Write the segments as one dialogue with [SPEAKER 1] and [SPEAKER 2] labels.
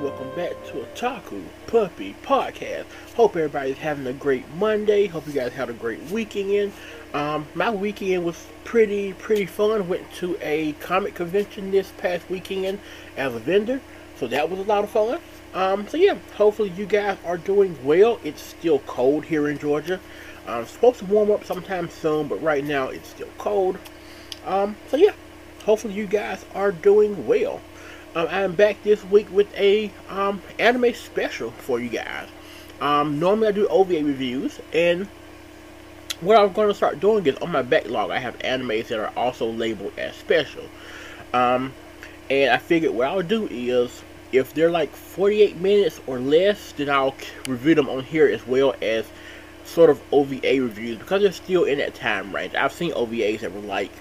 [SPEAKER 1] welcome back to Otaku Puppy Podcast. Hope everybody's having a great Monday. Hope you guys had a great weekend. Um, my weekend was pretty pretty fun. Went to a comic convention this past weekend as a vendor, so that was a lot of fun. Um, so yeah, hopefully you guys are doing well. It's still cold here in Georgia. Um, supposed to warm up sometime soon, but right now it's still cold. Um, so yeah, hopefully you guys are doing well. Um, I'm back this week with a um, anime special for you guys. Um, normally I do OVA reviews, and what I'm going to start doing is on my backlog I have animes that are also labeled as special. Um, and I figured what I'll do is if they're like 48 minutes or less, then I'll review them on here as well as sort of OVA reviews because they're still in that time range. I've seen OVAs that were like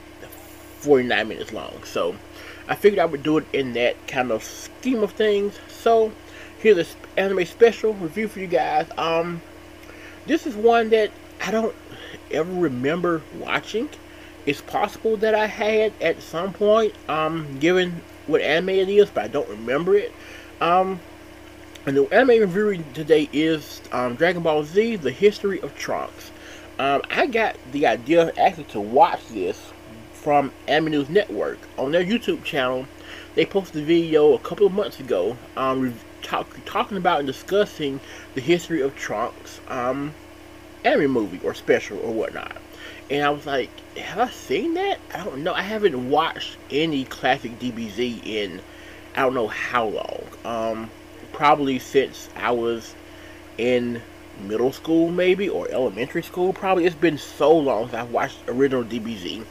[SPEAKER 1] 49 minutes long, so I figured I would do it in that kind of scheme of things. So here's an anime special review for you guys. Um, this is one that I don't ever remember watching. It's possible that I had at some point, um, given what anime it is, but I don't remember it. Um, and the anime review today is um, Dragon Ball Z: The History of Trunks. Um, I got the idea actually to watch this from News Network on their YouTube channel. They posted a video a couple of months ago, um, talk, talking about and discussing the history of Trunks, um, anime movie or special or whatnot. And I was like, have I seen that? I don't know. I haven't watched any classic DBZ in I don't know how long. Um, probably since I was in middle school, maybe or elementary school. Probably it's been so long since I've watched original DBZ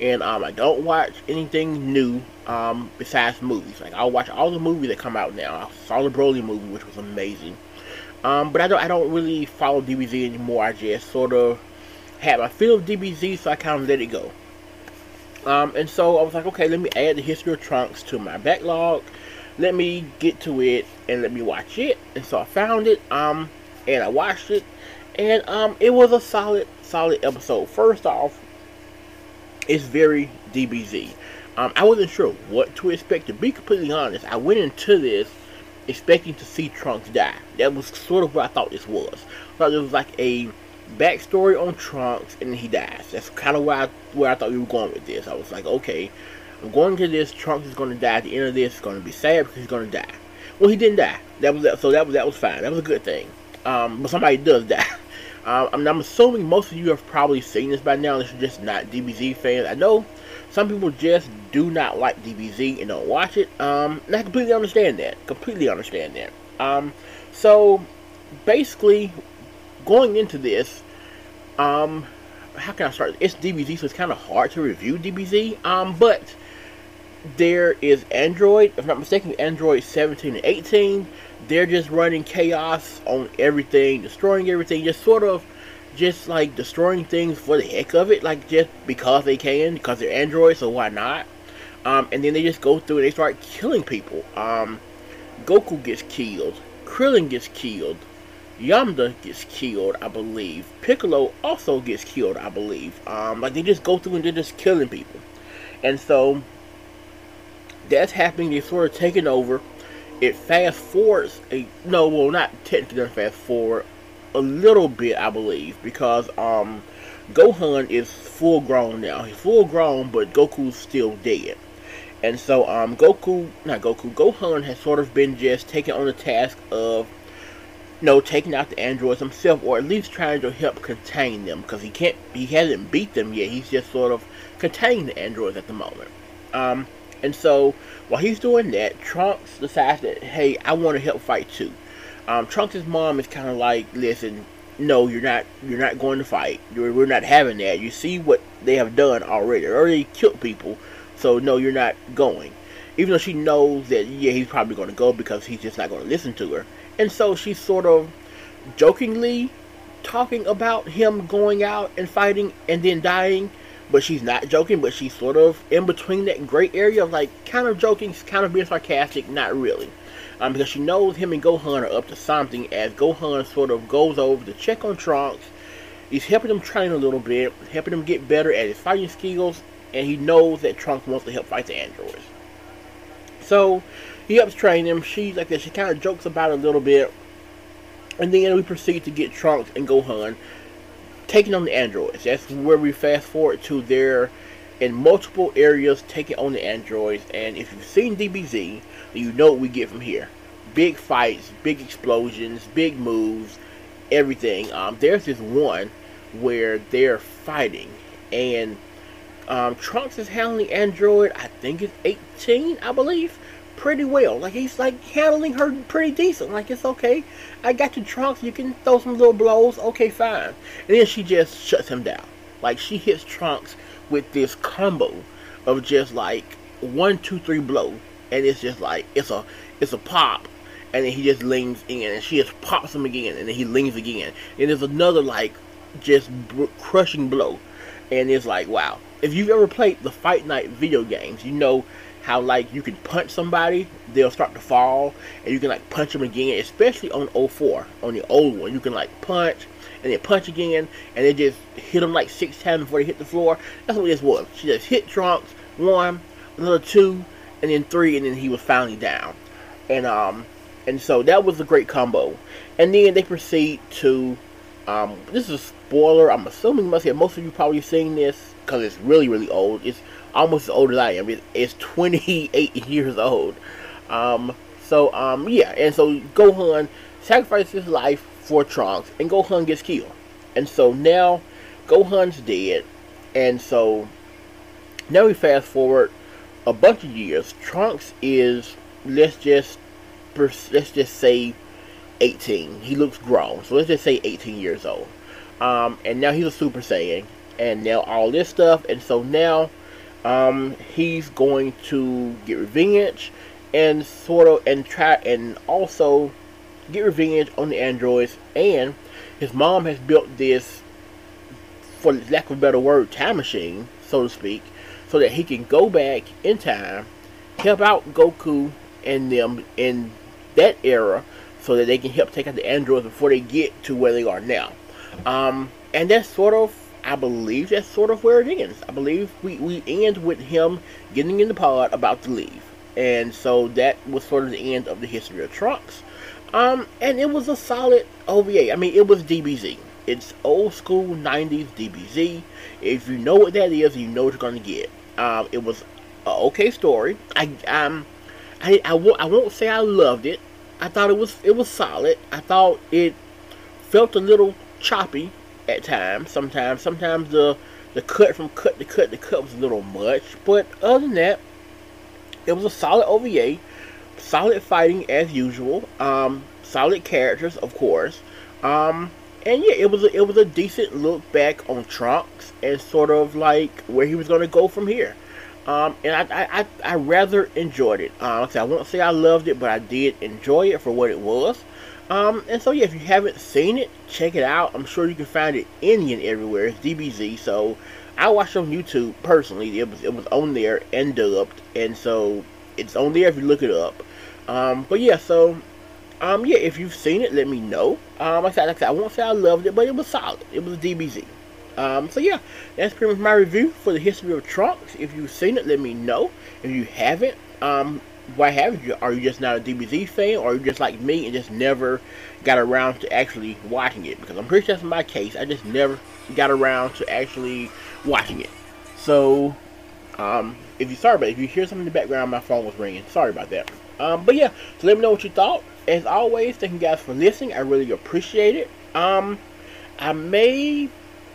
[SPEAKER 1] and um, I don't watch anything new um, besides movies. Like I'll watch all the movies that come out now. I saw the Broly movie, which was amazing. Um, but I don't I don't really follow DBZ anymore. I just sort of had my feel of DBZ, so I kind of let it go. Um, and so I was like, okay, let me add the history of Trunks to my backlog. Let me get to it and let me watch it. And so I found it, um, and I watched it, and um, it was a solid, solid episode. First off, it's very DBZ. Um, I wasn't sure what to expect. To be completely honest, I went into this expecting to see Trunks die. That was sort of what I thought this was. I thought it was like a backstory on Trunks and he dies. That's kind of where I, where I thought we were going with this. I was like, okay, I'm going to this. Trunks is going to die at the end of this. It's going to be sad because he's going to die. Well, he didn't die. That was so that was that was fine. That was a good thing. Um, but somebody does die. Uh, I'm, I'm, assuming most of you have probably seen this by now, unless you're just not DBZ fans. I know some people just do not like DBZ and don't watch it. Um, and I completely understand that. Completely understand that. Um, so, basically, going into this, um, how can I start? It's DBZ, so it's kind of hard to review DBZ. Um, but there is Android, if I'm not mistaken, Android 17 and 18 they're just running chaos on everything, destroying everything, just sort of just like destroying things for the heck of it, like just because they can, because they're androids, so why not? Um, and then they just go through and they start killing people. Um, Goku gets killed, Krillin gets killed, Yamcha gets killed, I believe. Piccolo also gets killed, I believe. Um, like they just go through and they're just killing people, and so that's happening. They're sort of taking over it fast forwards a no well not technically fast forward a little bit I believe because um Gohan is full grown now. He's full grown but Goku's still dead. And so um Goku not Goku, Gohan has sort of been just taking on the task of you know, taking out the androids himself or at least trying to help contain them because he can't he hasn't beat them yet. He's just sort of containing the androids at the moment. Um and so while he's doing that, Trunks decides that, hey, I want to help fight too. Um, Trunks' mom is kind of like, listen, no, you're not. You're not going to fight. You're, we're not having that. You see what they have done already. They already killed people, so no, you're not going. Even though she knows that, yeah, he's probably going to go because he's just not going to listen to her. And so she's sort of jokingly talking about him going out and fighting and then dying but she's not joking, but she's sort of in between that gray area of like kind of joking, kind of being sarcastic, not really. Um, because she knows him and Gohan are up to something as Gohan sort of goes over to check on Trunks. He's helping him train a little bit, helping him get better at his fighting skills, and he knows that Trunks wants to help fight the androids. So, he helps train him. She like that. She kind of jokes about it a little bit, and then we proceed to get Trunks and Gohan taking on the androids. That's where we fast forward to their in multiple areas taking on the androids. And if you've seen DBZ, you know what we get from here. Big fights, big explosions, big moves, everything. Um, there's this one where they're fighting, and um, Trunks is handling Android. I think it's 18, I believe, pretty well. Like he's like handling her pretty decent. Like it's okay. I got your Trunks. You can throw some little blows. Okay, fine. And then she just shuts him down. Like she hits Trunks with this combo of just like one, two, three blow, and it's just like it's a it's a pop, and then he just leans in, and she just pops him again, and then he leans again, and there's another like just crushing blow, and it's like wow. If you've ever played the Fight Night video games, you know how like you can punch somebody, they'll start to fall, and you can like punch them again, especially on 04, on the old one, you can like punch and then punch again, and they just hit them like six times before they hit the floor. That's what this was. She just hit Trunks, one, another two, and then three, and then he was finally down. And um, and so that was a great combo. And then they proceed to, um, this is a spoiler. I'm assuming most, most of you probably seen this because it's really really old. It's almost as old as I am. It's 28 years old. Um, so um, yeah, and so Gohan sacrifices his life for Trunks, and Gohan gets killed. And so now Gohan's dead, and so now we fast forward a bunch of years. Trunks is let's just let's just say 18. He looks grown, so let's just say 18 years old. Um, and now he's a Super Saiyan, and now all this stuff, and so now um, he's going to get revenge and sort of and try and also get revenge on the androids, and his mom has built this, for lack of a better word, time machine, so to speak, so that he can go back in time, help out Goku and them in that era, so that they can help take out the androids before they get to where they are now. Um, and that's sort of, I believe, that's sort of where it ends. I believe we, we end with him getting in the pod about to leave. And so that was sort of the end of the history of Trunks. Um, and it was a solid OVA. I mean, it was DBZ. It's old school 90s DBZ. If you know what that is, you know what you're going to get. Um, it was an okay story. I, um, I, I, won't, I won't say I loved it. I thought it was, it was solid. I thought it felt a little choppy at times. Sometimes, sometimes the, the cut from cut to cut to cut was a little much. But other than that, it was a solid OVA solid fighting as usual. Um, solid characters, of course. Um, and yeah, it was a, it was a decent look back on Trunks and sort of like where he was going to go from here. Um, and I, I, I, rather enjoyed it. Um, I won't say I loved it, but I did enjoy it for what it was. Um, and so yeah, if you haven't seen it, check it out. I'm sure you can find it Indian everywhere. It's DBZ. So I watched on YouTube personally. It was it was on there and dubbed, and so it's on there if you look it up. Um, but yeah, so um, yeah, if you've seen it, let me know. Um, like I, said, like I said, I won't say I loved it, but it was solid. It was DBZ. Um, so yeah, that's pretty much my review for the history of Trunks. If you've seen it, let me know. If you haven't, um, why haven't you? Are you just not a DBZ fan, or are you just like me and just never got around to actually watching it? Because I'm pretty sure that's my case. I just never got around to actually watching it. So, um, if you sorry it, if you hear something in the background, my phone was ringing. Sorry about that. Um, but yeah, so let me know what you thought. As always, thank you guys for listening. I really appreciate it. Um, I may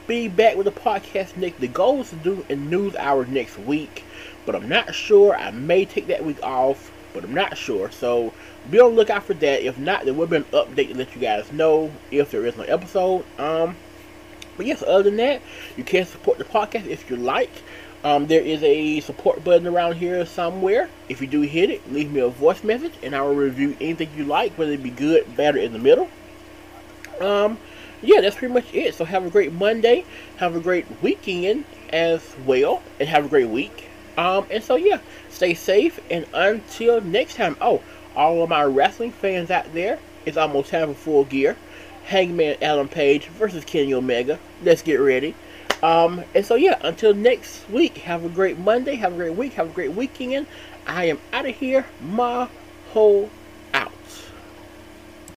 [SPEAKER 1] be back with the podcast next. The goal is to do a news hour next week, but I'm not sure. I may take that week off, but I'm not sure. So be on the lookout for that. If not, there will be an update to let you guys know if there is no episode. Um, but yes, other than that, you can support the podcast if you like. Um, there is a support button around here somewhere. If you do hit it, leave me a voice message and I will review anything you like, whether it be good, bad, or in the middle. Um, yeah, that's pretty much it. So have a great Monday. Have a great weekend as well. And have a great week. Um, and so yeah, stay safe and until next time. Oh, all of my wrestling fans out there, it's almost time for full gear. Hangman Adam Page versus Kenny Omega. Let's get ready. Um, and so yeah, until next week, have a great Monday, have a great week, have a great weekend. I am out of here. Mahalo. whole